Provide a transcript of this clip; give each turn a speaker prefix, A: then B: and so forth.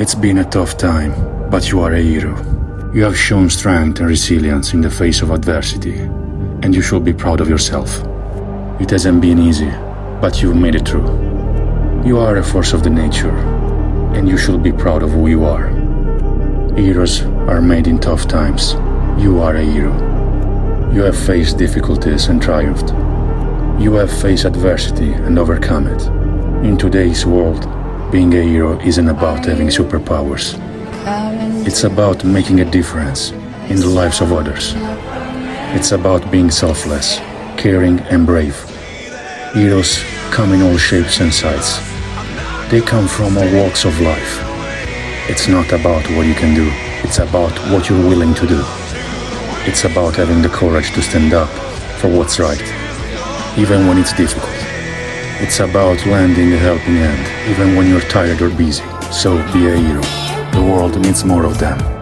A: It's been a tough time, but you are a hero. You have shown strength and resilience in the face of adversity, and you should be proud of yourself. It hasn't been easy, but you've made it through. You are a force of the nature, and you should be proud of who you are. Heroes are made in tough times. You are a hero. You have faced difficulties and triumphed. You have faced adversity and overcome it. In today's world, being a hero isn't about having superpowers. It's about making a difference in the lives of others. It's about being selfless, caring, and brave. Heroes come in all shapes and sizes. They come from all walks of life. It's not about what you can do, it's about what you're willing to do. It's about having the courage to stand up for what's right, even when it's difficult. It's about lending a helping hand, even when you're tired or busy. So be a hero. The world needs more of them.